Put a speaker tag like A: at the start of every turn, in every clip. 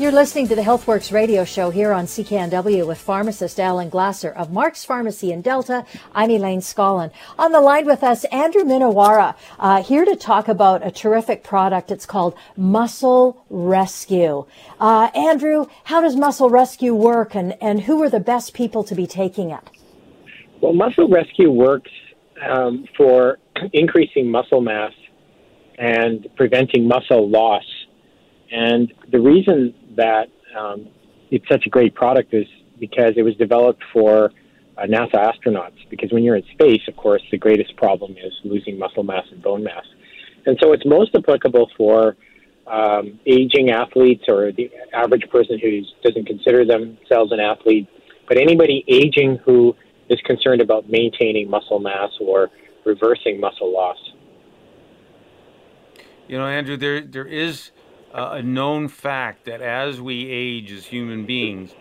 A: You're listening to the HealthWorks radio show here on CKNW with pharmacist Alan Glasser of Mark's Pharmacy in Delta. I'm Elaine Scollin. On the line with us, Andrew Minowara, uh, here to talk about a terrific product. It's called Muscle Rescue. Uh, Andrew, how does Muscle Rescue work and, and who are the best people to be taking it?
B: Well, Muscle Rescue works um, for increasing muscle mass and preventing muscle loss. And the reason that um, it's such a great product is because it was developed for uh, NASA astronauts. Because when you're in space, of course, the greatest problem is losing muscle mass and bone mass. And so it's most applicable for um, aging athletes or the average person who doesn't consider themselves an athlete, but anybody aging who is concerned about maintaining muscle mass or reversing muscle loss.
C: You know, Andrew, there there is uh, a known fact that as we age as human beings,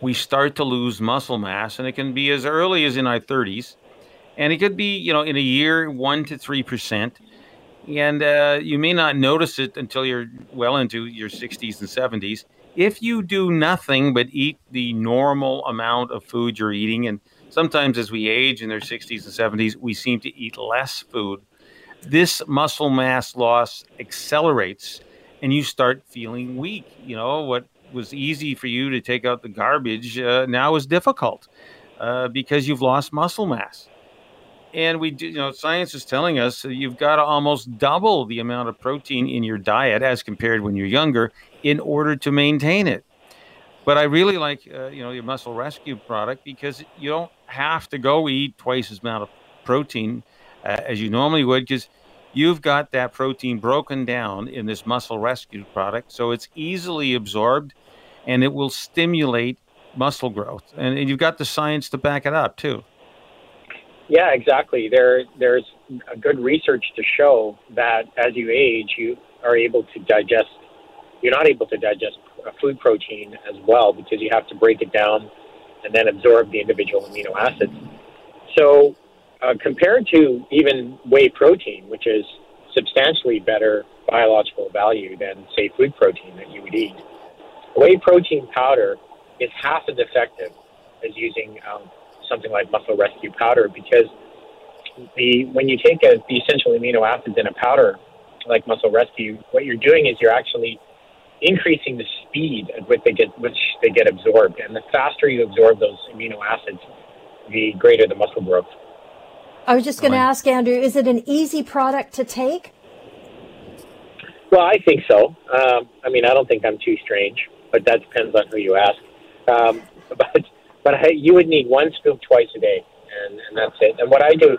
C: we start to lose muscle mass, and it can be as early as in our 30s, and it could be, you know, in a year, one to three percent, and uh, you may not notice it until you're well into your 60s and 70s. If you do nothing but eat the normal amount of food you're eating, and sometimes as we age in their 60s and 70s, we seem to eat less food. This muscle mass loss accelerates and you start feeling weak. You know, what was easy for you to take out the garbage uh, now is difficult uh, because you've lost muscle mass. And we do, you know, science is telling us you've got to almost double the amount of protein in your diet as compared when you're younger in order to maintain it. But I really like, uh, you know, your muscle rescue product because you don't have to go eat twice as amount of protein uh, as you normally would because you've got that protein broken down in this muscle rescue product. So it's easily absorbed and it will stimulate muscle growth. And, and you've got the science to back it up, too.
B: Yeah, exactly. There, there's good research to show that as you age, you are able to digest. You're not able to digest a food protein as well because you have to break it down and then absorb the individual amino acids. So uh, compared to even whey protein, which is substantially better biological value than, say, food protein that you would eat, whey protein powder is half as effective as using um, something like muscle rescue powder because the when you take a, the essential amino acids in a powder like muscle rescue, what you're doing is you're actually increasing the speed at which they get which they get absorbed, and the faster you absorb those amino acids, the greater the muscle growth.
A: I was just going to ask Andrew, is it an easy product to take?
B: Well, I think so. Um, I mean, I don't think I'm too strange, but that depends on who you ask. Um, but but I, you would need one scoop twice a day, and, and that's it. And what I do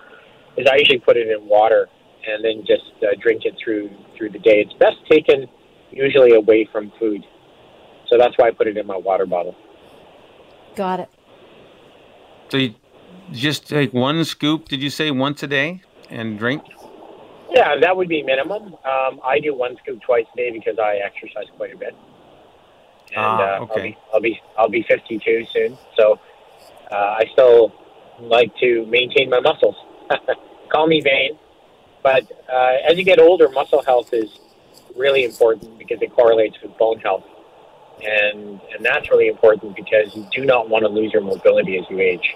B: is I usually put it in water and then just uh, drink it through through the day. It's best taken usually away from food, so that's why I put it in my water bottle.
A: Got it.
C: So you just take one scoop, did you say once a day and drink?
B: Yeah, that would be minimum. Um, I do one scoop twice a day because I exercise quite a bit. And
C: ah, okay.
B: uh, I'll, be, I'll be I'll be 52 soon, so uh, I still like to maintain my muscles. Call me vain, but uh, as you get older, muscle health is really important because it correlates with bone health, and and that's really important because you do not want to lose your mobility as you age.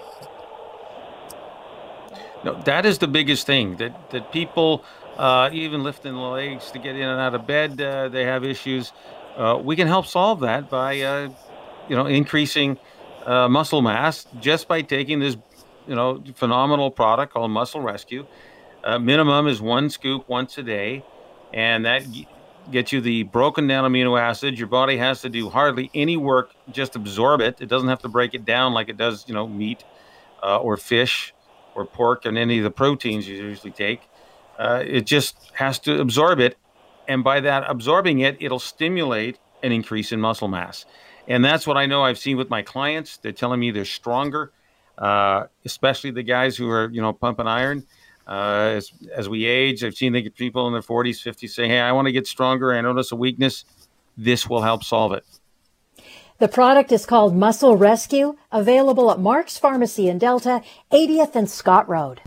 C: No, that is the biggest thing that that people, uh, even lifting legs to get in and out of bed, uh, they have issues. Uh, we can help solve that by, uh, you know, increasing uh, muscle mass just by taking this, you know, phenomenal product called Muscle Rescue. Uh, minimum is one scoop once a day, and that gets you the broken down amino acids. Your body has to do hardly any work, just absorb it. It doesn't have to break it down like it does, you know, meat or fish or pork and any of the proteins you usually take. Uh, it just has to absorb it. And by that absorbing it, it'll stimulate an increase in muscle mass. And that's what I know I've seen with my clients. They're telling me they're stronger, uh, especially the guys who are, you know, pumping iron. Uh, as, as we age, I've seen people in their 40s, 50s say, Hey, I want to get stronger. I notice a weakness. This will help solve it.
A: The product is called Muscle Rescue, available at Mark's Pharmacy in Delta, 80th and Scott Road.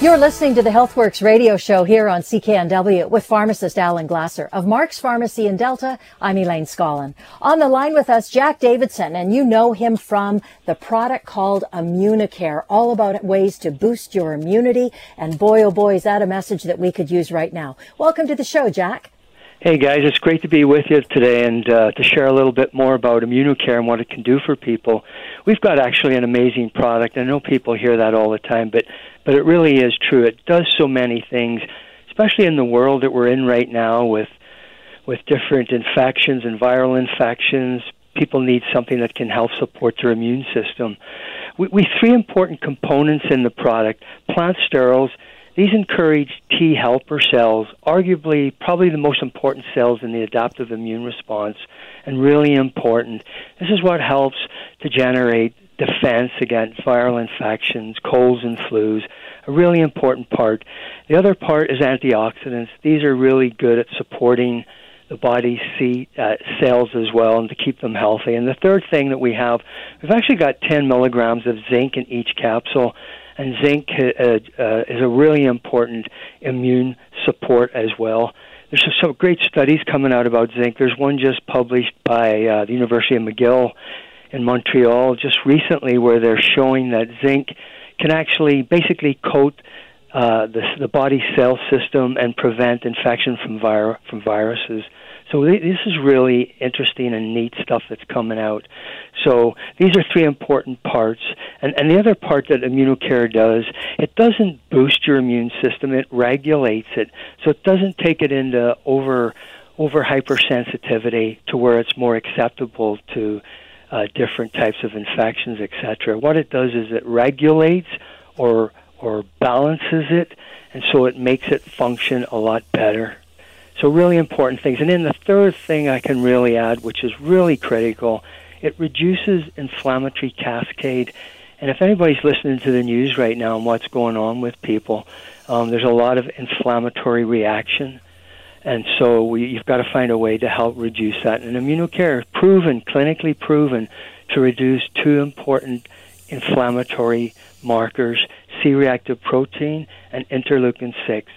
A: You're listening to the HealthWorks radio show here on CKNW with pharmacist Alan Glasser of Mark's Pharmacy in Delta. I'm Elaine Scollin. On the line with us, Jack Davidson, and you know him from the product called Immunicare, all about ways to boost your immunity. And boy, oh boy, is that a message that we could use right now. Welcome to the show, Jack.
D: Hey guys, it's great to be with you today and uh, to share a little bit more about Immunicare and what it can do for people. We've got actually an amazing product. I know people hear that all the time, but but it really is true. It does so many things, especially in the world that we're in right now with with different infections and viral infections. People need something that can help support their immune system. We, we three important components in the product: plant sterols these encourage T helper cells, arguably probably the most important cells in the adaptive immune response, and really important. This is what helps to generate defense against viral infections, colds, and flus. A really important part. The other part is antioxidants. These are really good at supporting the body's C, uh, cells as well and to keep them healthy. And the third thing that we have, we've actually got 10 milligrams of zinc in each capsule and zinc uh, uh, is a really important immune support as well. There's some great studies coming out about zinc. There's one just published by uh, the University of McGill in Montreal just recently where they're showing that zinc can actually basically coat uh, the, the body cell system and prevent infection from, vir- from viruses. So this is really interesting and neat stuff that's coming out. So these are three important parts. And, and the other part that Immunocare does, it doesn't boost your immune system, it regulates it. So it doesn't take it into over over hypersensitivity to where it's more acceptable to uh, different types of infections, etc. What it does is it regulates or or balances it, and so it makes it function a lot better. So really important things. And then the third thing I can really add, which is really critical, it reduces inflammatory cascade. And if anybody's listening to the news right now and what's going on with people, um, there's a lot of inflammatory reaction. And so we, you've got to find a way to help reduce that. And immunocare proven, clinically proven, to reduce two important inflammatory markers, C-reactive protein and interleukin 6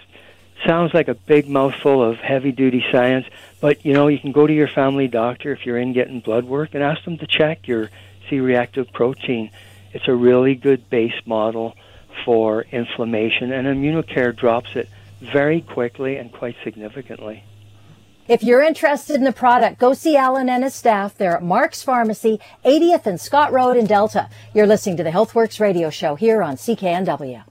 D: sounds like a big mouthful of heavy duty science, but you know, you can go to your family doctor if you're in getting blood work and ask them to check your C reactive protein. It's a really good base model for inflammation, and Immunocare drops it very quickly and quite significantly.
A: If you're interested in the product, go see Alan and his staff. They're at Mark's Pharmacy, 80th and Scott Road in Delta. You're listening to the HealthWorks radio show here on CKNW.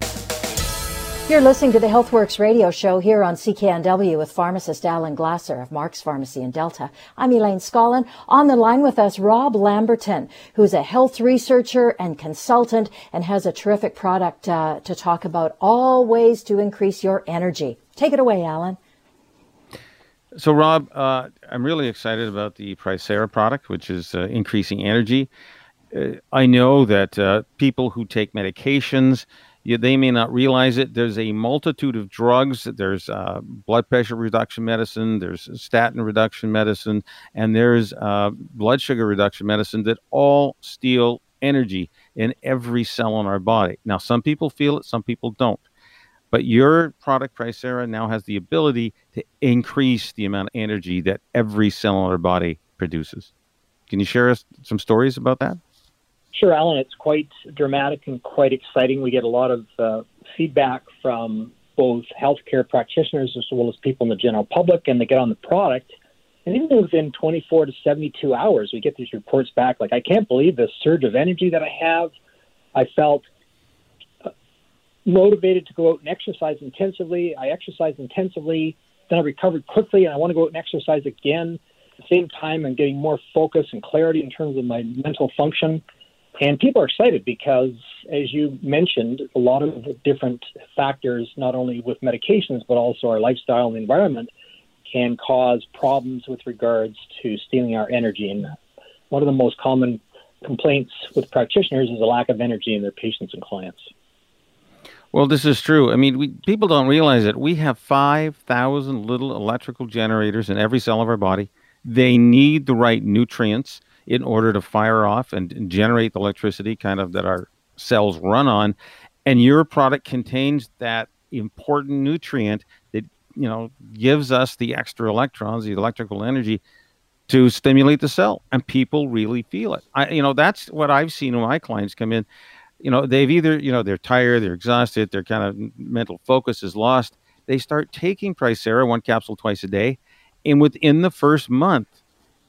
A: You're listening to the HealthWorks radio show here on CKNW with pharmacist Alan Glasser of Mark's Pharmacy in Delta. I'm Elaine Scollin. On the line with us, Rob Lamberton, who's a health researcher and consultant and has a terrific product uh, to talk about all ways to increase your energy. Take it away, Alan.
C: So, Rob, uh, I'm really excited about the Pricera product, which is uh, increasing energy. Uh, I know that uh, people who take medications, you, they may not realize it. There's a multitude of drugs. There's uh, blood pressure reduction medicine, there's statin reduction medicine, and there's uh, blood sugar reduction medicine that all steal energy in every cell in our body. Now, some people feel it, some people don't. But your product, Pricera, now has the ability to increase the amount of energy that every cell in our body produces. Can you share us some stories about that?
B: Sure, Alan. It's quite dramatic and quite exciting. We get a lot of uh, feedback from both healthcare practitioners as well as people in the general public, and they get on the product. And even within 24 to 72 hours, we get these reports back like, I can't believe the surge of energy that I have. I felt motivated to go out and exercise intensively. I exercise intensively,
E: then I recovered quickly, and I want to go out and exercise again. At the same time, I'm getting more focus and clarity in terms of my mental function. And people are excited because, as you mentioned, a lot of different factors, not only with medications, but also our lifestyle and environment, can cause problems with regards to stealing our energy. And one of the most common complaints with practitioners is a lack of energy in their patients and clients.
C: Well, this is true. I mean, we, people don't realize it. We have 5,000 little electrical generators in every cell of our body. They need the right nutrients in order to fire off and, generate the electricity kind of that our cells run on. And your product contains that important nutrient that, you know, gives us the extra electrons, the electrical energy to stimulate the cell. And people really feel it. I, you know, that's what I've seen when my clients come in you know they've either you know they're tired they're exhausted their kind of mental focus is lost they start taking Pricera one capsule twice a day and within the first month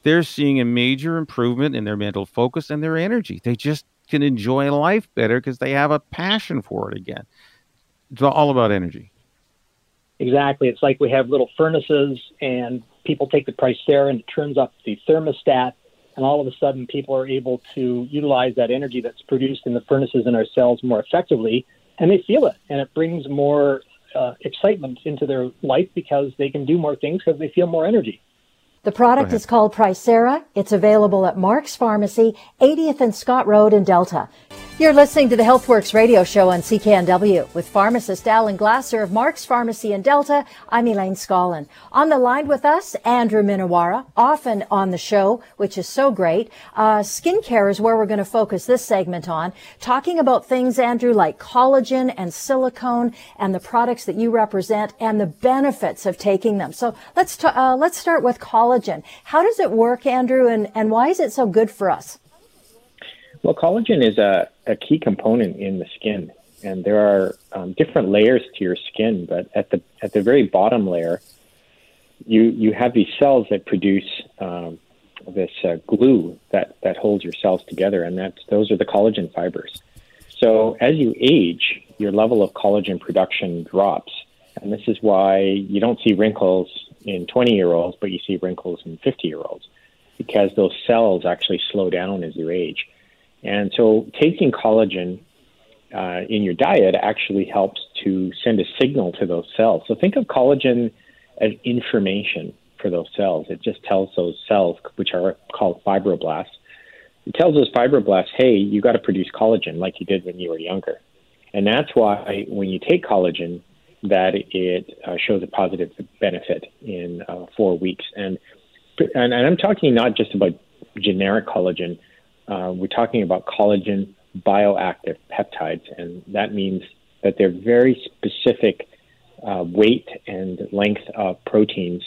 C: they're seeing a major improvement in their mental focus and their energy. They just can enjoy life better because they have a passion for it again. It's all about energy.
E: Exactly. It's like we have little furnaces and people take the Pricera and it turns up the thermostat and all of a sudden people are able to utilize that energy that's produced in the furnaces in our cells more effectively and they feel it and it brings more uh, excitement into their life because they can do more things because they feel more energy
A: the product is called Pricera. It's available at Mark's Pharmacy, 80th and Scott Road in Delta. You're listening to the HealthWorks radio show on CKNW with pharmacist Alan Glasser of Mark's Pharmacy in Delta. I'm Elaine Scollin. On the line with us, Andrew Minowara, often on the show, which is so great. Uh, skincare is where we're going to focus this segment on, talking about things, Andrew, like collagen and silicone and the products that you represent and the benefits of taking them. So let's, t- uh, let's start with collagen. How does it work, Andrew, and, and why is it so good for us?
B: Well, collagen is a, a key component in the skin, and there are um, different layers to your skin. But at the at the very bottom layer, you you have these cells that produce um, this uh, glue that that holds your cells together, and that's those are the collagen fibers. So as you age, your level of collagen production drops, and this is why you don't see wrinkles in 20 year olds, but you see wrinkles in 50 year olds because those cells actually slow down as you age. And so taking collagen uh, in your diet actually helps to send a signal to those cells. So think of collagen as information for those cells. It just tells those cells, which are called fibroblasts, it tells those fibroblasts, hey, you got to produce collagen like you did when you were younger. And that's why when you take collagen, that it uh, shows a positive benefit in uh, four weeks. And, and, and I'm talking not just about generic collagen, uh, we're talking about collagen bioactive peptides, and that means that they're very specific uh, weight and length of proteins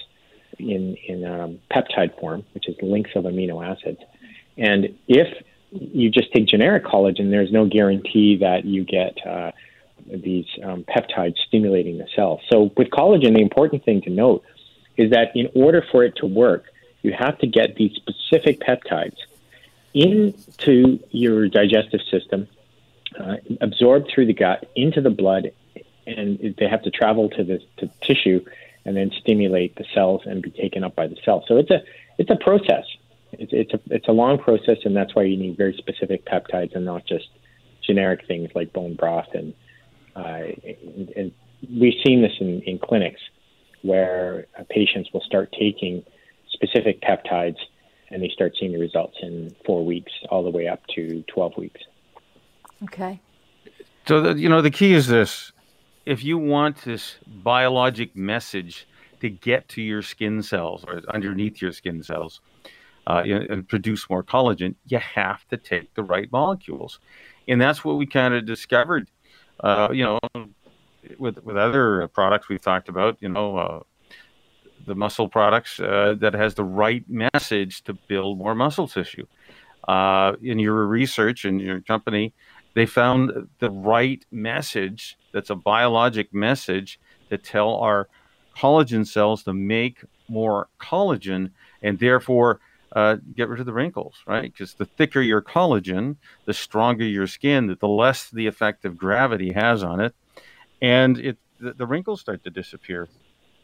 B: in in um, peptide form, which is lengths of amino acids. And if you just take generic collagen, there's no guarantee that you get uh, these um, peptides stimulating the cell. So with collagen, the important thing to note is that in order for it to work, you have to get these specific peptides into your digestive system, uh, absorbed through the gut into the blood, and they have to travel to the to tissue and then stimulate the cells and be taken up by the cells. So it's a it's a process. It's it's a it's a long process, and that's why you need very specific peptides and not just generic things like bone broth. And, uh, and, and we've seen this in, in clinics where patients will start taking specific peptides and they start seeing the results in four weeks all the way up to 12 weeks.
A: Okay.
C: So, the, you know, the key is this if you want this biologic message to get to your skin cells or underneath your skin cells uh, and produce more collagen, you have to take the right molecules. And that's what we kind of discovered, uh, you know, with, with other products we've talked about, you know, uh, the muscle products uh, that has the right message to build more muscle tissue. Uh, in your research in your company, they found the right message that's a biologic message to tell our collagen cells to make more collagen and therefore uh, get rid of the wrinkles, right? Because the thicker your collagen, the stronger your skin, the less the effect of gravity has on it, and it the, the wrinkles start to disappear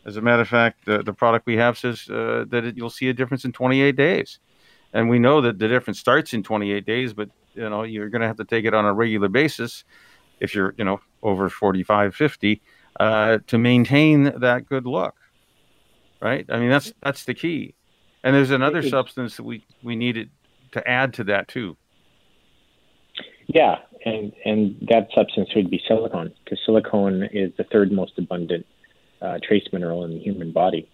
C: As a matter of fact, the, the product we have says uh, that it, you'll see a difference in 28 days. And we know that the difference starts in 28 days, but you know you're going to have to take it on a regular basis if you're you know over 45, 50 uh, to maintain that good look. Right? I mean that's that's the key. And there's another substance that we we needed to add to that too.
B: Yeah, and and that substance would be silicone because silicone is the third most abundant uh, trace mineral in the human body,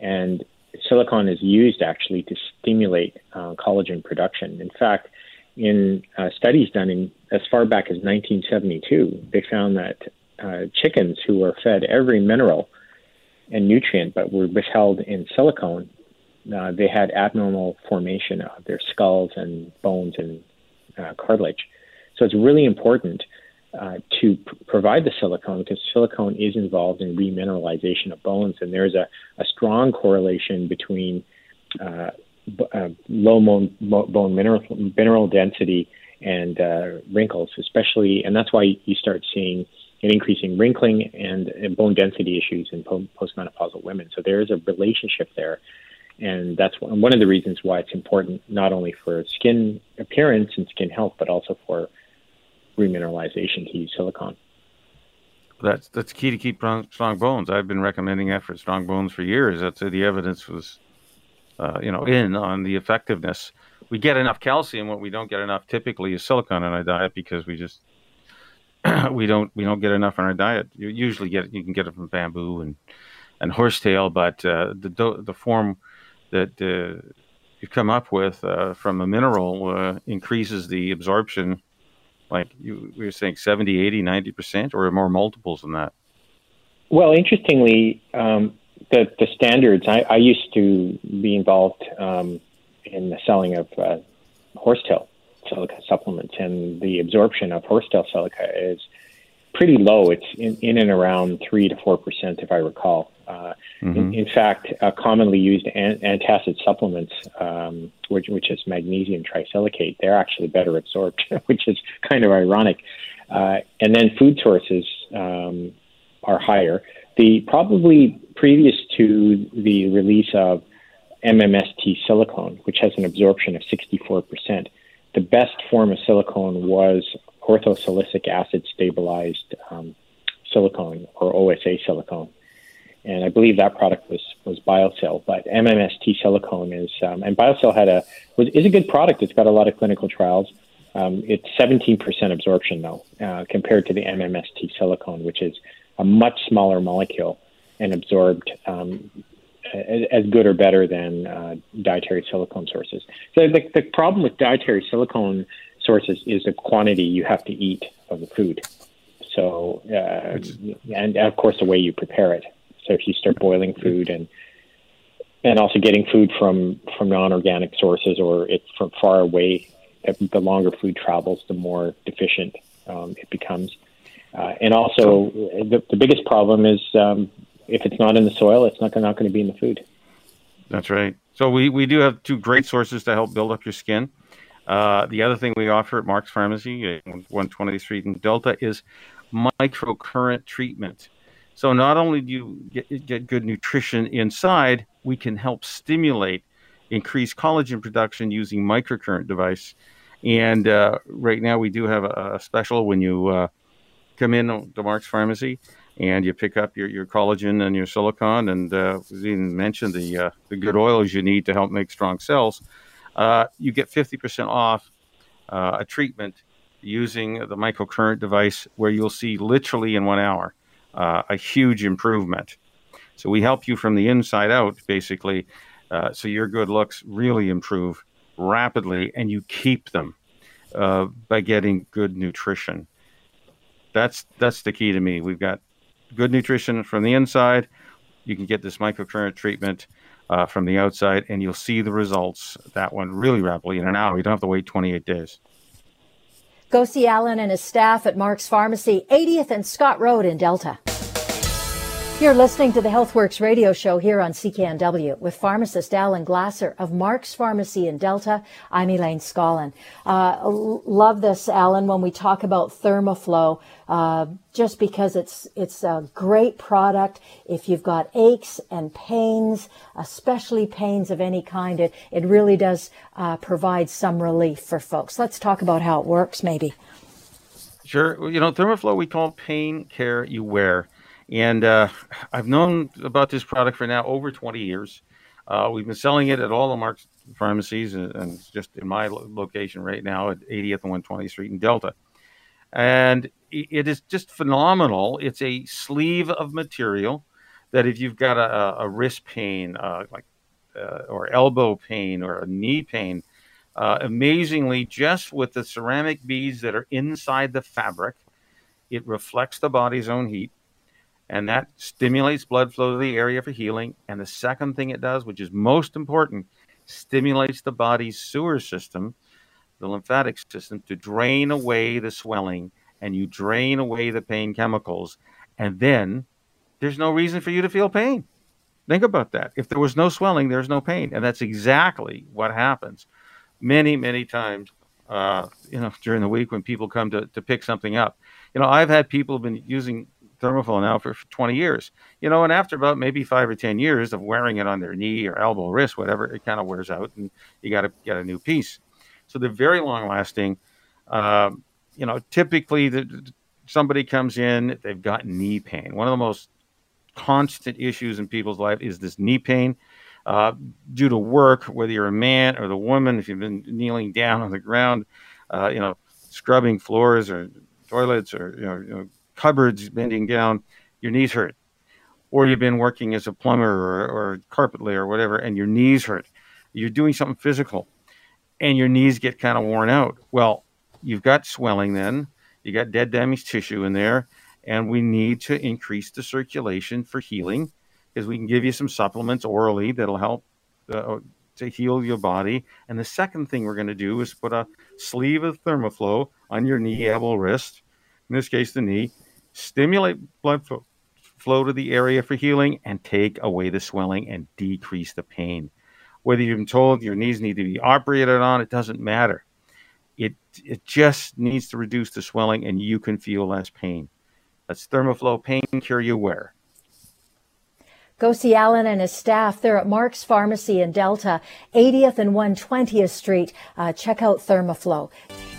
B: and silicon is used actually to stimulate uh, collagen production. In fact, in uh, studies done in as far back as 1972, they found that uh, chickens who were fed every mineral and nutrient but were withheld in silicone, uh, they had abnormal formation of their skulls and bones and uh, cartilage. So it's really important uh, to provide the silicone because silicone is involved in remineralization of bones, and there's a, a strong correlation between uh, b- uh, low bone, bone mineral, mineral density and uh, wrinkles, especially, and that's why you start seeing an increasing wrinkling and, and bone density issues in po- postmenopausal women. So there is a relationship there. And that's one of the reasons why it's important not only for skin appearance and skin health, but also for remineralization to use silicon.
C: That's that's key to keep strong bones. I've been recommending that for strong bones for years. That's the evidence was, uh, you know, in on the effectiveness. We get enough calcium. What we don't get enough typically is silicon in our diet because we just we don't we don't get enough in our diet. You usually get you can get it from bamboo and and horsetail, but uh, the the form that uh, you come up with uh, from a mineral uh, increases the absorption like you we were saying 70 80 90% or more multiples than that?
B: Well interestingly um, the, the standards I, I, used to be involved um, in the selling of uh, horsetail silica supplements and the absorption of horsetail silica is pretty low. It's in, in and around 3 to 4% if i recall uh, mm-hmm. in, in, fact, uh, commonly used an- antacid supplements, um, which, which is magnesium trisilicate, they're actually better absorbed, which is kind of ironic. Uh, and then food sources um, are higher. The probably previous to the release of MMST silicone, which has an absorption of 64%, the best form of silicone was orthosilicic acid stabilized um, silicone or OSA silicone and I believe that product was was BioSil. But MMST silicone is, um, and BioSil had a was, is a good product. It's got a lot of clinical trials. Um, it's 17% absorption though, uh, compared to the MMST silicone, which is a much smaller molecule and absorbed um, as good or better than uh, dietary silicone sources. So the, the problem with dietary silicone sources is the quantity you have to eat of the food. So, uh, and of course, the way you prepare it. So if you start boiling food and and also getting food from from non-organic sources or it's from far away, the longer food travels, the more deficient um, it becomes. Uh, and also, the, the biggest problem is um, if it's not in the soil, it's not, not going to be in the food.
C: That's right. So we, we do have two great sources to help build up your skin. Uh, the other thing we offer at Mark's Pharmacy, 120th Street in Delta, is microcurrent treatment. So not only do you get, get good nutrition inside, we can help stimulate increased collagen production using microcurrent device. And uh, right now we do have a, a special when you uh, come in to Mark's Pharmacy and you pick up your, your collagen and your silicon, and uh, we even mentioned the uh, the good oils you need to help make strong cells. Uh, you get 50% off uh, a treatment using the microcurrent device, where you'll see literally in one hour uh, a huge improvement. So we help you from the inside out, basically, uh, so your good looks really improve rapidly, and you keep them uh, by getting good nutrition. That's that's the key to me. We've got good nutrition from the inside. You can get this microcurrent treatment uh, from the outside, and you'll see the results. That one really rapidly in an hour. You don't have to wait 28 days.
A: Go see Alan and his staff at Mark's Pharmacy, 80th and Scott Road in Delta. You're listening to the HealthWorks radio show here on CKNW with pharmacist Alan Glasser of Mark's Pharmacy in Delta. I'm Elaine Scollin. Uh, love this, Alan, when we talk about Thermoflow, uh, just because it's, it's a great product. If you've got aches and pains, especially pains of any kind, it, it really does uh, provide some relief for folks. Let's talk about how it works, maybe.
C: Sure. You know, Thermoflow we call pain care you wear. And uh, I've known about this product for now over 20 years. Uh, we've been selling it at all the Mark's pharmacies and, and just in my lo- location right now at 80th and 120th Street in Delta. And it is just phenomenal. It's a sleeve of material that if you've got a, a wrist pain, uh, like uh, or elbow pain or a knee pain, uh, amazingly, just with the ceramic beads that are inside the fabric, it reflects the body's own heat and that stimulates blood flow to the area for healing. And the second thing it does, which is most important, stimulates the body's sewer system, the lymphatic system, to drain away the swelling and you drain away the pain chemicals. And then there's no reason for you to feel pain. Think about that. If there was no swelling, there's no pain. And that's exactly what happens many, many times, uh, you know, during the week when people come to, to pick something up. You know, I've had people have been using Thermoflow now for 20 years. You know, and after about maybe five or 10 years of wearing it on their knee or elbow, wrist, whatever, it kind of wears out and you got to get a new piece. So they're very long lasting. Um, you know, typically the, somebody comes in, they've got knee pain. One of the most constant issues in people's life is this knee pain. Uh, due to work, whether you're a man or the woman, if you've been kneeling down on the ground, uh, you know, scrubbing floors or toilets or you know, you know cupboards bending down, your knees hurt. Or you've been working as a plumber or, or carpet layer or whatever, and your knees hurt. You're doing something physical, and your knees get kind of worn out. Well, you've got swelling then, you got dead damaged tissue in there, and we need to increase the circulation for healing because we can give you some supplements orally that'll help uh, to heal your body. And the second thing we're going to do is put a sleeve of Thermoflow on your knee, elbow, wrist, in this case, the knee, stimulate blood flow to the area for healing, and take away the swelling and decrease the pain. Whether you've been told your knees need to be operated on, it doesn't matter. It, it just needs to reduce the swelling and you can feel less pain. That's Thermoflow Pain Cure You Wear.
A: Go see Alan and his staff. They're at Mark's Pharmacy in Delta, 80th and 120th Street. Uh, check out Thermoflow.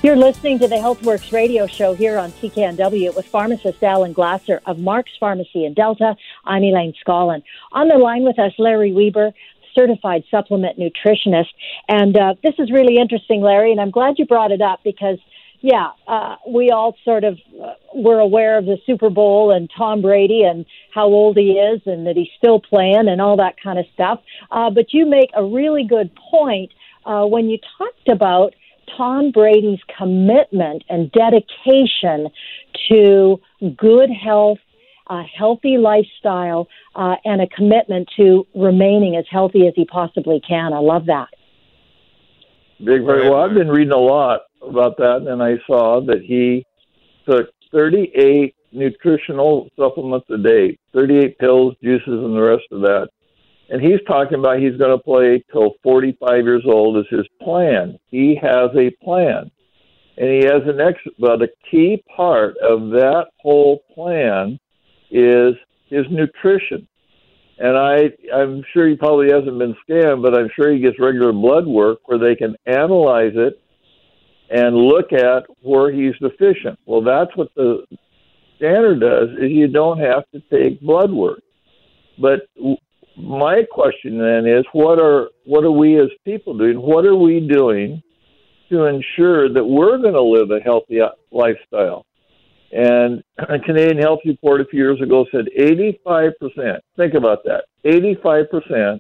A: You're listening to the HealthWorks radio show here on CKNW with pharmacist Alan Glasser of Mark's Pharmacy in Delta. I'm Elaine Scollin. On the line with us, Larry Weber, certified supplement nutritionist. And uh, this is really interesting, Larry, and I'm glad you brought it up because, yeah, uh, we all sort of uh, were aware of the Super Bowl and Tom Brady and how old he is and that he's still playing and all that kind of stuff. Uh, but you make a really good point uh, when you talked about – Tom Brady's commitment and dedication to good health, a healthy lifestyle, uh, and a commitment to remaining as healthy as he possibly can. I love that.
F: Big, very well. I've been reading a lot about that, and I saw that he took 38 nutritional supplements a day, 38 pills, juices, and the rest of that and he's talking about he's going to play till 45 years old is his plan. He has a plan, and he has an ex. But a key part of that whole plan is his nutrition. And I, I'm sure he probably hasn't been scanned, but I'm sure he gets regular blood work where they can analyze it and look at where he's deficient. Well, that's what the standard does is you don't have to take blood work. But my question then is what are what are we as people doing? What are we doing to ensure that we're going to live a healthy uh, lifestyle? And a Canadian Health Report a few years ago said 85%, think about that, 85%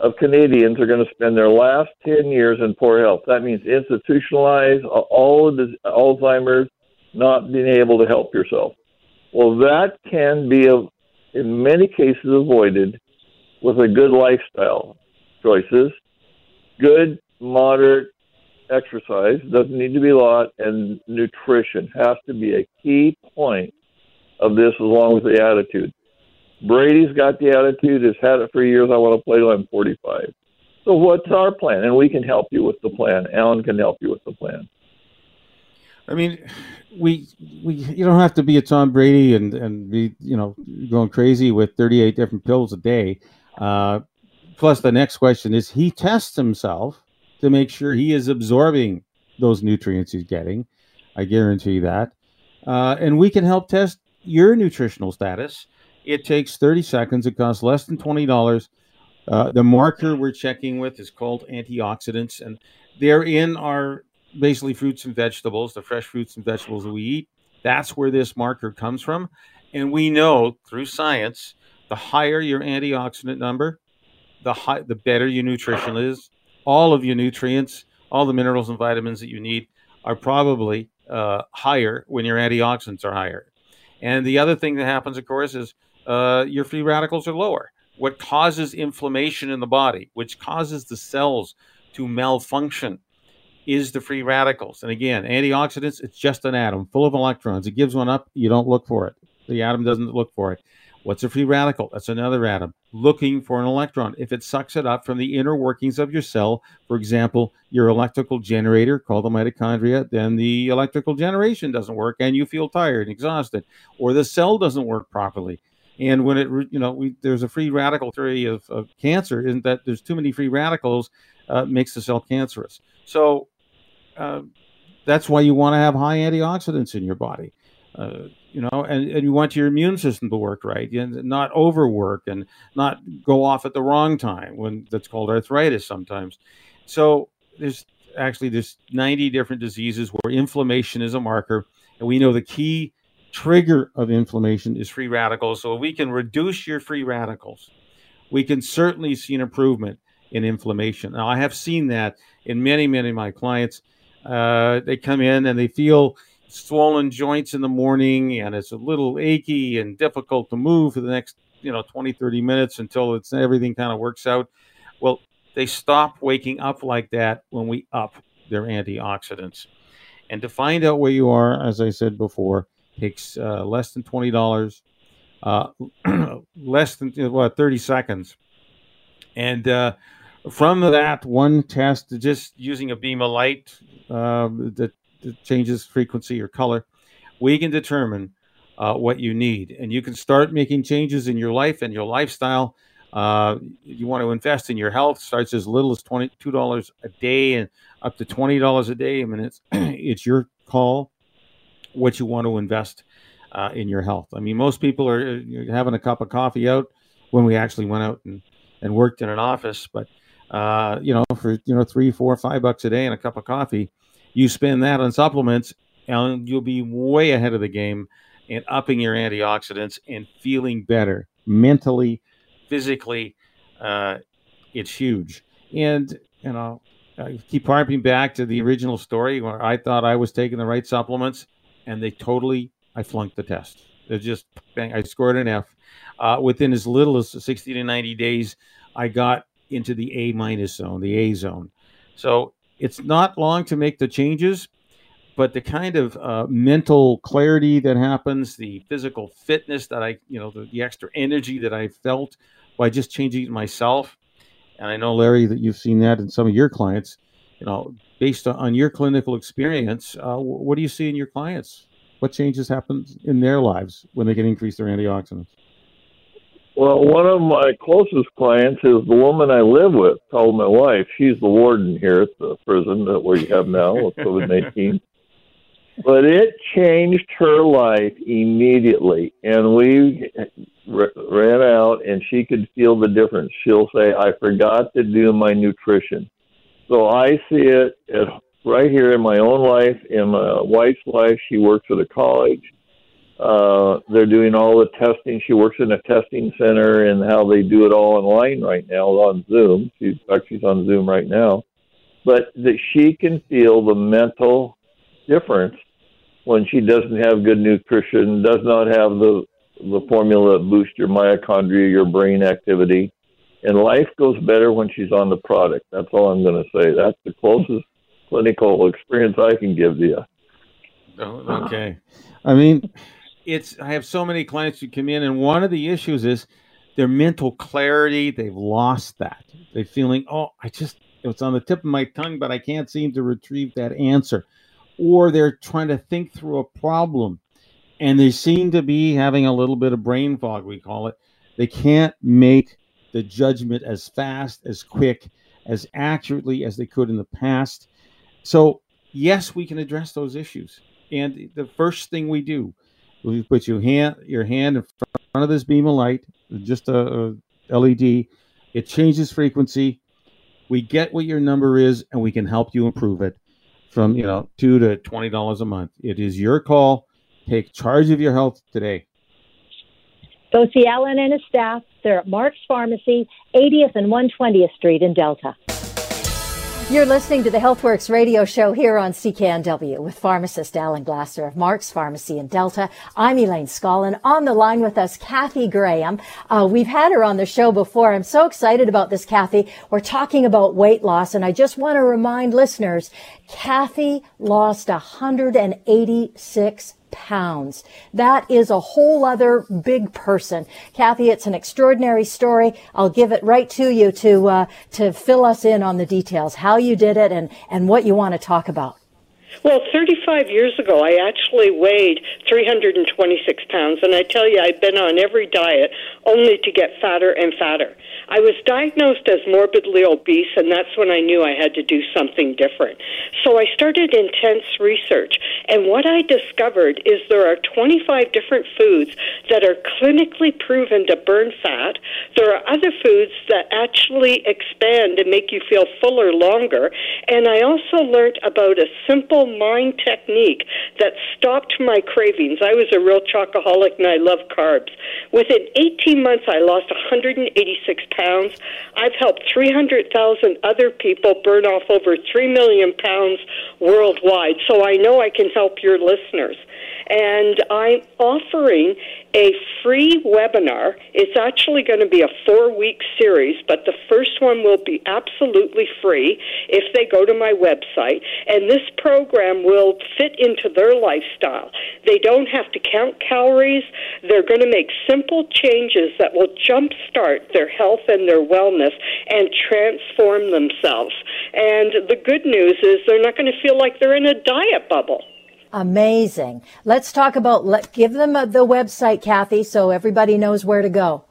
F: of Canadians are going to spend their last 10 years in poor health. That means institutionalized, all of the Alzheimer's, not being able to help yourself. Well, that can be, uh, in many cases, avoided with a good lifestyle choices, good, moderate exercise, doesn't need to be a lot, and nutrition has to be a key point of this along with the attitude. Brady's got the attitude, has had it for years. I want to play till I'm 45. So what's our plan? And we can help you with the plan. Alan can help you with the plan.
C: I mean, we we you don't have to be a Tom Brady and and be you know going crazy with 38 different pills a day. Uh, plus, the next question is he tests himself to make sure he is absorbing those nutrients he's getting. I guarantee that. Uh, and we can help test your nutritional status. It takes 30 seconds. It costs less than $20. Uh, the marker we're checking with is called antioxidants, and they're in our basically fruits and vegetables, the fresh fruits and vegetables that we eat. That's where this marker comes from. And we know through science, the higher your antioxidant number, the high, the better your nutrition is. All of your nutrients, all the minerals and vitamins that you need are probably uh, higher when your antioxidants are higher. And the other thing that happens, of course, is uh, your free radicals are lower. What causes inflammation in the body, which causes the cells to malfunction, is the free radicals. And again, antioxidants, it's just an atom full of electrons. It gives one up, you don't look for it. The atom doesn't look for it. What's a free radical? That's another atom looking for an electron. If it sucks it up from the inner workings of your cell, for example, your electrical generator called the mitochondria, then the electrical generation doesn't work and you feel tired and exhausted, or the cell doesn't work properly. And when it, you know, we, there's a free radical theory of, of cancer, isn't that there's too many free radicals uh, makes the cell cancerous. So uh, that's why you want to have high antioxidants in your body. Uh, you know, and, and you want your immune system to work right and not overwork and not go off at the wrong time when that's called arthritis sometimes. So there's actually there's 90 different diseases where inflammation is a marker, and we know the key trigger of inflammation is free radicals. So if we can reduce your free radicals, we can certainly see an improvement in inflammation. Now I have seen that in many many of my clients uh, they come in and they feel swollen joints in the morning and it's a little achy and difficult to move for the next you know 20 30 minutes until it's everything kind of works out well they stop waking up like that when we up their antioxidants and to find out where you are as i said before takes uh, less than $20 uh, less than what 30 seconds and uh, from that one test, just using a beam of light um, that, that, changes frequency or color, we can determine uh, what you need. And you can start making changes in your life and your lifestyle. Uh, you want to invest in your health, starts as little as $22 a day and up to $20 a day. I mean, it's, it's your call what you want to invest uh, in your health. I mean, most people are having a cup of coffee out when we actually went out and, and worked in an office, but uh, you know, for you know three, four, five bucks a day and a cup of coffee, you spend that on supplements, and you'll be way ahead of the game in upping your antioxidants and feeling better mentally, physically. Uh, it's huge, and you know, I keep harping back to the original story where I thought I was taking the right supplements, and they totally I flunked the test. It just bang, I scored an F. Uh, within as little as 60 to 90 days, I got into the A minus zone, the A zone. So it's not long to make the changes, but the kind of uh, mental clarity that happens, the physical fitness that I, you know, the, the extra energy that I felt by just changing it myself. And I know, Larry, that you've seen that in some of your clients. You know, based on your clinical experience, uh, what do you see in your clients? What changes happen in their lives when they can increase their antioxidants?
F: Well, one of my closest clients is the woman I live with, called my wife. She's the warden here at the prison that we have now with COVID 19. But it changed her life immediately. And we ran out, and she could feel the difference. She'll say, I forgot to do my nutrition. So I see it at, right here in my own life, in my wife's life. She works at a college uh, they're doing all the testing. She works in a testing center and how they do it all online right now on Zoom. She's actually on Zoom right now. But that she can feel the mental difference when she doesn't have good nutrition, does not have the the formula that boosts your mitochondria, your brain activity, and life goes better when she's on the product. That's all I'm going to say. That's the closest clinical experience I can give to you.
C: Oh, okay. I mean,
G: it's I have so many clients who come in, and one of the issues is their mental clarity. They've lost that. They're feeling, oh, I just it's on the tip of my tongue, but I can't seem to retrieve that answer. Or they're trying to think through a problem and they seem to be having a little bit of brain fog, we call it. They can't make the judgment as fast, as quick, as accurately as they could in the past. So, yes, we can address those issues. And the first thing we do, we put your hand your hand in front of this beam of light, just a, a LED. It changes frequency. We get what your number is, and we can help you improve it from you know two to twenty dollars a month. It is your call. Take charge of your health today.
A: Go see Alan and his staff. They're at Mark's Pharmacy, 80th and 120th Street in Delta. You're listening to the HealthWorks radio show here on CKNW with pharmacist Alan Glasser of Mark's Pharmacy in Delta. I'm Elaine Scollin. On the line with us, Kathy Graham. Uh, we've had her on the show before. I'm so excited about this, Kathy. We're talking about weight loss, and I just want to remind listeners, Kathy lost 186 pounds. That is a whole other big person. Kathy, it's an extraordinary story. I'll give it right to you to, uh, to fill us in on the details, how you did it and, and what you want to talk about.
H: Well, 35 years ago, I actually weighed 326 pounds, and I tell you, I've been on every diet only to get fatter and fatter. I was diagnosed as morbidly obese, and that's when I knew I had to do something different. So I started intense research, and what I discovered is there are 25 different foods that are clinically proven to burn fat. There are other foods that actually expand and make you feel fuller longer. And I also learned about a simple mind technique that stopped my cravings. I was a real chocoholic and I love carbs. Within 18 months, I lost 186 pounds. I've helped 300,000 other people burn off over 3 million pounds worldwide. So I know I can help your listeners and I'm offering a free webinar. It's actually going to be a four week series, but the first one will be absolutely free if they go to my website. And this program will fit into their lifestyle. They don't have to count calories. They're going to make simple changes that will jumpstart their health and their wellness and transform themselves. And the good news is they're not going to feel like they're in a diet bubble.
A: Amazing. Let's talk about, let, give them a, the website, Kathy, so everybody knows where to go.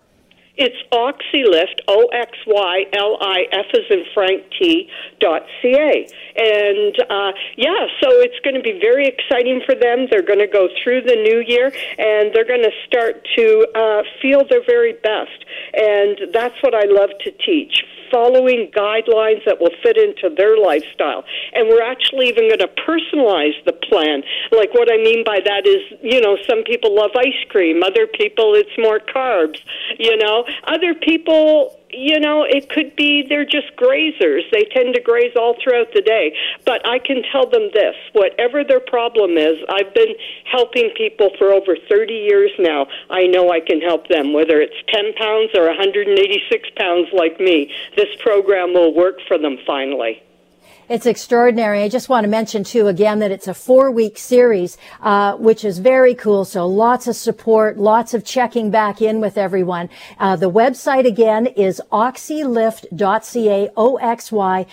H: It's Oxylift, O X Y L I F as in Frank T dot C A. And uh, yeah, so it's going to be very exciting for them. They're going to go through the new year and they're going to start to uh, feel their very best. And that's what I love to teach following guidelines that will fit into their lifestyle. And we're actually even going to personalize the plan. Like what I mean by that is, you know, some people love ice cream, other people it's more carbs, you know, other people you know, it could be they're just grazers. They tend to graze all throughout the day. But I can tell them this whatever their problem is, I've been helping people for over 30 years now. I know I can help them, whether it's 10 pounds or 186 pounds like me. This program will work for them finally.
A: It's extraordinary. I just want to mention too again that it's a four week series, uh, which is very cool. So lots of support, lots of checking back in with everyone. Uh, the website again is oxylift.ca, O-X-Y-L-I-F-T.ca.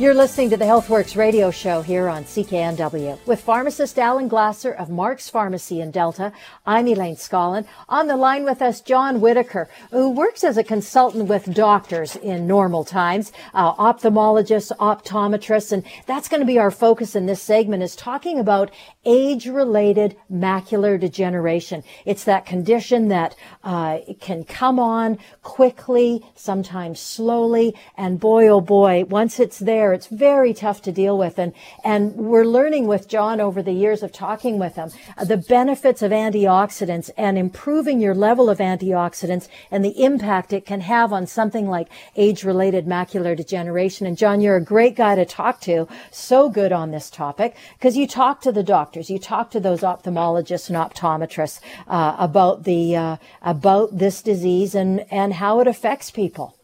A: You're listening to the HealthWorks radio show here on CKNW with pharmacist Alan Glasser of Mark's Pharmacy in Delta. I'm Elaine Scollin. On the line with us, John Whitaker, who works as a consultant with doctors in normal times, uh, ophthalmologists, optometrists, and that's going to be our focus in this segment is talking about age-related macular degeneration. It's that condition that uh, can come on quickly, sometimes slowly, and boy, oh boy, once it's there, It's very tough to deal with. And, and we're learning with John over the years of talking with him uh, the benefits of antioxidants and improving your level of antioxidants and the impact it can have on something like age related macular degeneration. And John, you're a great guy to talk to. So good on this topic because you talk to the doctors, you talk to those ophthalmologists and optometrists uh, about the uh, about this disease and and how it affects people.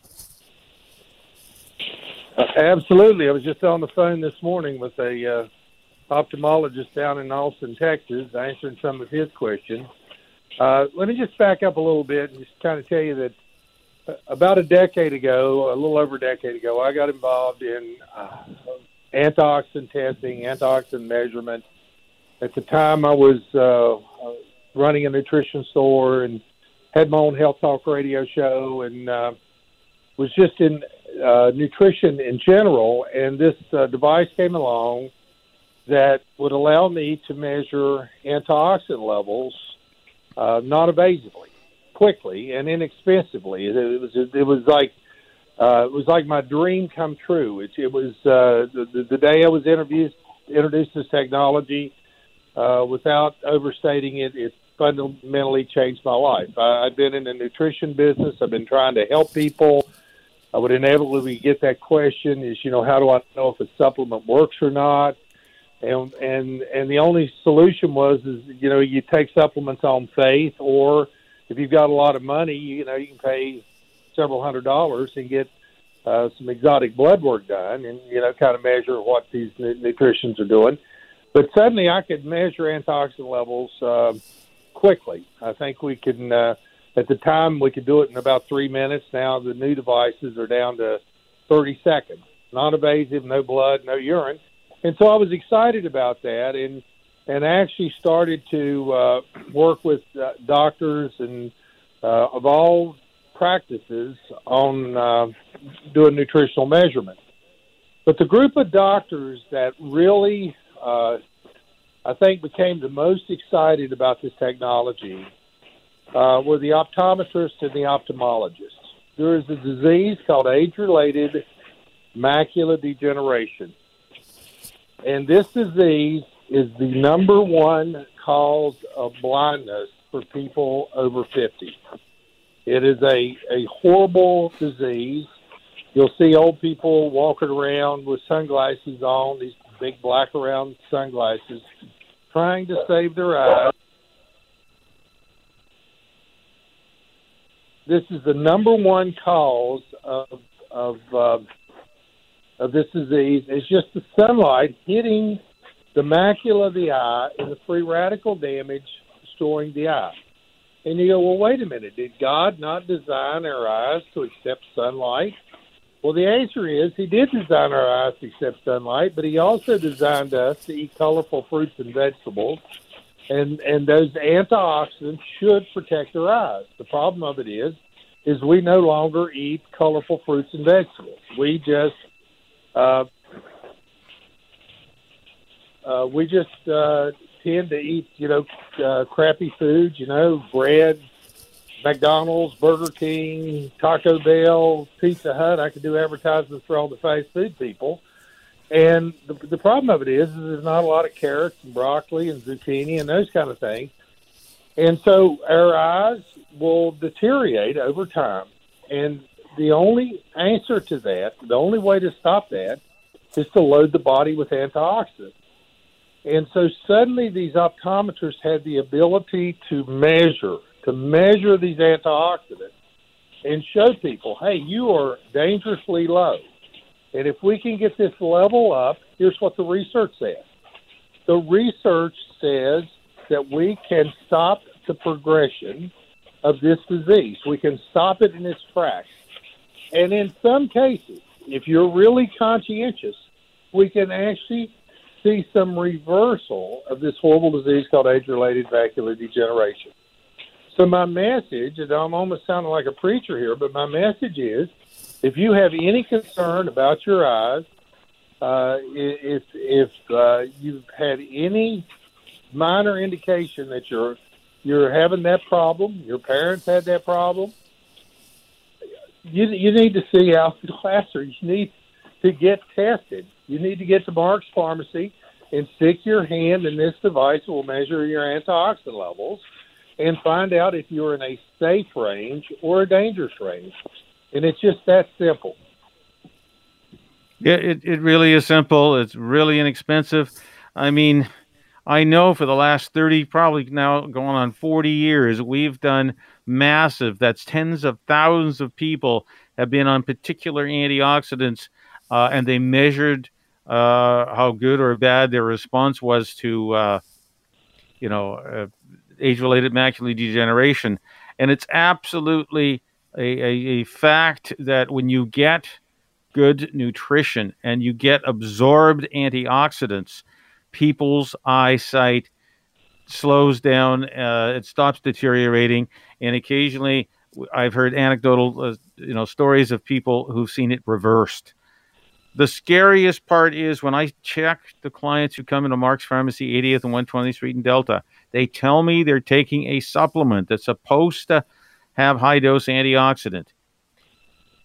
I: Uh, absolutely. I was just on the phone this morning with a uh, ophthalmologist down in Austin, Texas, answering some of his questions. Uh, let me just back up a little bit and just kind of tell you that uh, about a decade ago, a little over a decade ago, I got involved in uh, antioxidant testing, antioxidant measurement. At the time, I was uh, running a nutrition store and had my own health talk radio show and uh, was just in uh, nutrition in general. And this uh, device came along that would allow me to measure antioxidant levels uh, non invasively, quickly, and inexpensively. It, it was it was like uh, it was like my dream come true. It, it was uh, the, the day I was introduced introduced this technology. Uh, without overstating it, it fundamentally changed my life. I, I've been in the nutrition business. I've been trying to help people. I would inevitably get that question: is you know how do I know if a supplement works or not? And and and the only solution was is you know you take supplements on faith, or if you've got a lot of money, you know you can pay several hundred dollars and get uh, some exotic blood work done, and you know, kind of measure what these nutritions are doing. But suddenly, I could measure antioxidant levels uh, quickly. I think we can. Uh, at the time, we could do it in about three minutes. Now, the new devices are down to 30 seconds. Non-invasive, no blood, no urine, and so I was excited about that, and and actually started to uh, work with uh, doctors and uh, of all practices on uh, doing nutritional measurement. But the group of doctors that really, uh, I think, became the most excited about this technology uh, were the optometrists and the ophthalmologists. There is a disease called age related macular degeneration. And this disease is the number one cause of blindness for people over 50. It is a, a horrible disease. You'll see old people walking around with sunglasses on, these big black round sunglasses, trying to save their eyes. This is the number one cause of of uh, of this disease. It's just the sunlight hitting the macula of the eye and the free radical damage destroying the eye. And you go, well, wait a minute. Did God not design our eyes to accept sunlight? Well, the answer is He did design our eyes to accept sunlight, but He also designed us to eat colorful fruits and vegetables. And and those antioxidants should protect our eyes. The problem of it is, is we no longer eat colorful fruits and vegetables. We just uh, uh, we just uh, tend to eat, you know, uh, crappy foods, you know, bread, McDonald's, Burger King, Taco Bell, Pizza Hut. I could do advertisements for all the fast food people. And the, the problem of it is, is there's not a lot of carrots and broccoli and zucchini and those kind of things. And so our eyes will deteriorate over time. And the only answer to that, the only way to stop that, is to load the body with antioxidants. And so suddenly these optometrists had the ability to measure, to measure these antioxidants and show people, hey, you are dangerously low. And if we can get this level up, here's what the research says. The research says that we can stop the progression of this disease. We can stop it in its tracks. And in some cases, if you're really conscientious, we can actually see some reversal of this horrible disease called age-related macular degeneration. So my message, and I'm almost sounding like a preacher here, but my message is, if you have any concern about your eyes, uh, if if uh, you've had any minor indication that you're you're having that problem, your parents had that problem, you you need to see Alfred Glasser. You need to get tested. You need to get to Mark's Pharmacy and stick your hand in this device that will measure your antioxidant levels and find out if you're in a safe range or a dangerous range. And it's just that simple.
C: Yeah, it, it really is simple. It's really inexpensive. I mean, I know for the last 30, probably now going on 40 years, we've done massive, that's tens of thousands of people have been on particular antioxidants uh, and they measured uh, how good or bad their response was to, uh, you know, uh, age-related macular degeneration, and it's absolutely a, a, a fact that when you get good nutrition and you get absorbed antioxidants, people's eyesight slows down, uh, it stops deteriorating, and occasionally I've heard anecdotal, uh, you know, stories of people who've seen it reversed. The scariest part is when I check the clients who come into Mark's Pharmacy, 80th and 120th Street in Delta, they tell me they're taking a supplement that's supposed to have high dose antioxidant.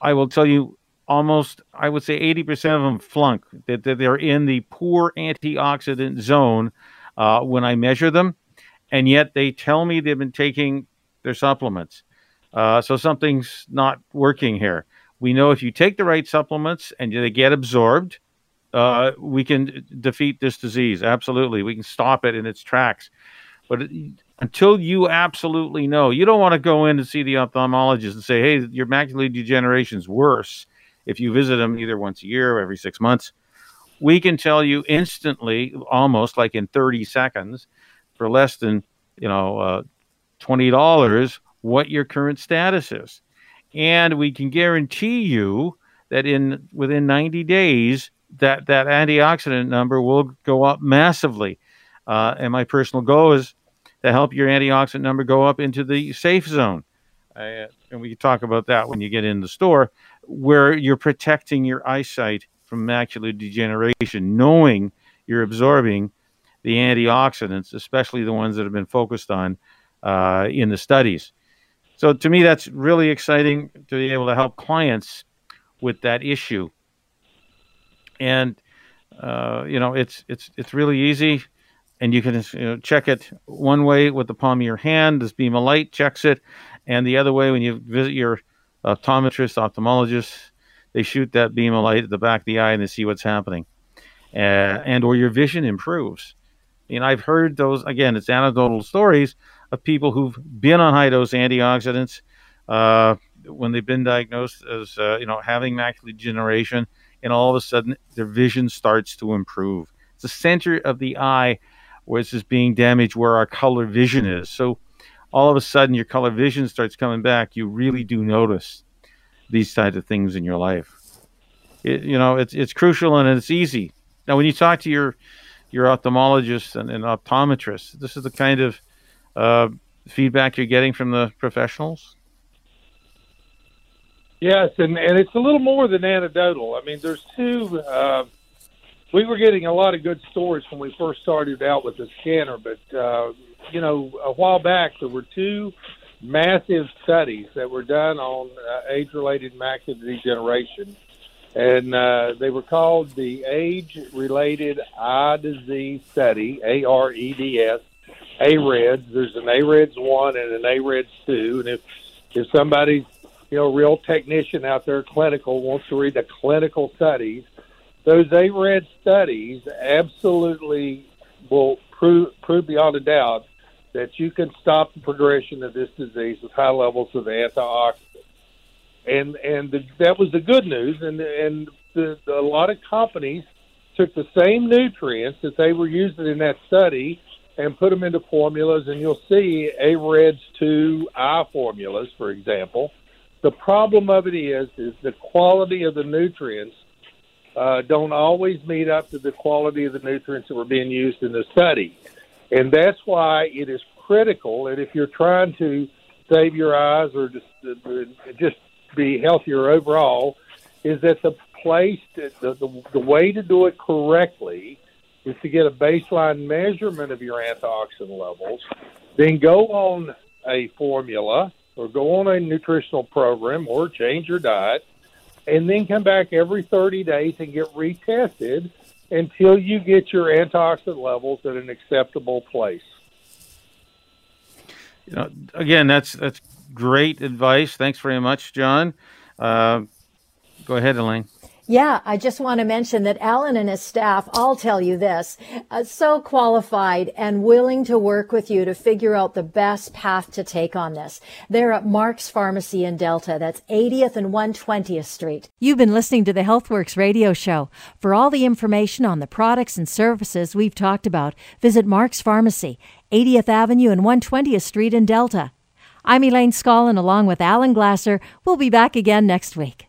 C: I will tell you almost, I would say 80% of them flunk, that, they're in the poor antioxidant zone uh, when I measure them. And yet they tell me they've been taking their supplements. Uh, so something's not working here. We know if you take the right supplements and they get absorbed, uh, we can defeat this disease. Absolutely. We can stop it in its tracks. But until you absolutely know, you don't want to go in and see the ophthalmologist and say, hey, your macular degeneration is worse if you visit them either once a year or every six months. We can tell you instantly, almost like in 30 seconds, for less than you know uh, $20, what your current status is. And we can guarantee you that in within 90 days, that, that antioxidant number will go up massively. Uh, and my personal goal is to help your antioxidant number go up into the safe zone. Uh, and we can talk about that when you get in the store, where you're protecting your eyesight from macular degeneration, knowing you're absorbing the antioxidants, especially the ones that have been focused on uh, in the studies. So to me, that's really exciting to be able to help clients with that issue. And uh, you know, it's it's it's really easy and you can you know, check it one way with the palm of your hand. This beam of light checks it, and the other way when you visit your optometrist, ophthalmologist, they shoot that beam of light at the back of the eye and they see what's happening, uh, and or your vision improves. And I've heard those again. It's anecdotal stories of people who've been on high dose antioxidants uh, when they've been diagnosed as uh, you know having macular degeneration, and all of a sudden their vision starts to improve. It's the center of the eye where it's just being damaged where our color vision is. So all of a sudden your color vision starts coming back. You really do notice these types of things in your life. It, you know, it's it's crucial and it's easy. Now, when you talk to your your ophthalmologist and, and optometrist, this is the kind of uh, feedback you're getting from the professionals.
I: Yes, and, and it's a little more than anecdotal. I mean, there's two uh, we were getting a lot of good stories when we first started out with the scanner, but uh, you know, a while back there were two massive studies that were done on uh, age-related macular degeneration, and uh, they were called the Age-Related Eye Disease Study (AREDS). AREDS. There's an AREDS one and an AREDS two, and if if somebody's you know real technician out there, clinical, wants to read the clinical studies those AREDS studies absolutely will prove, prove beyond a doubt that you can stop the progression of this disease with high levels of antioxidants. And and the, that was the good news. And and the, a lot of companies took the same nutrients that they were using in that study and put them into formulas. And you'll see AREDS two eye formulas, for example. The problem of it is is the quality of the nutrients uh, don't always meet up to the quality of the nutrients that were being used in the study. And that's why it is critical that if you're trying to save your eyes or just, uh, just be healthier overall, is that the place, the, the, the way to do it correctly is to get a baseline measurement of your antioxidant levels, then go on a formula or go on a nutritional program or change your diet and then come back every 30 days and get retested until you get your antioxidant levels at an acceptable place.
C: You know, again, that's that's great advice. Thanks very much, John. Uh, go ahead, Elaine.
A: Yeah, I just want to mention that Alan and his staff all tell you this, uh, so qualified and willing to work with you to figure out the best path to take on this. They're at Mark's Pharmacy in Delta. That's 80th and 120th Street. You've been listening to the HealthWorks radio show. For all the information on the products and services we've talked about, visit Mark's Pharmacy, 80th Avenue and 120th Street in Delta. I'm Elaine Scollin along with Alan Glasser. We'll be back again next week.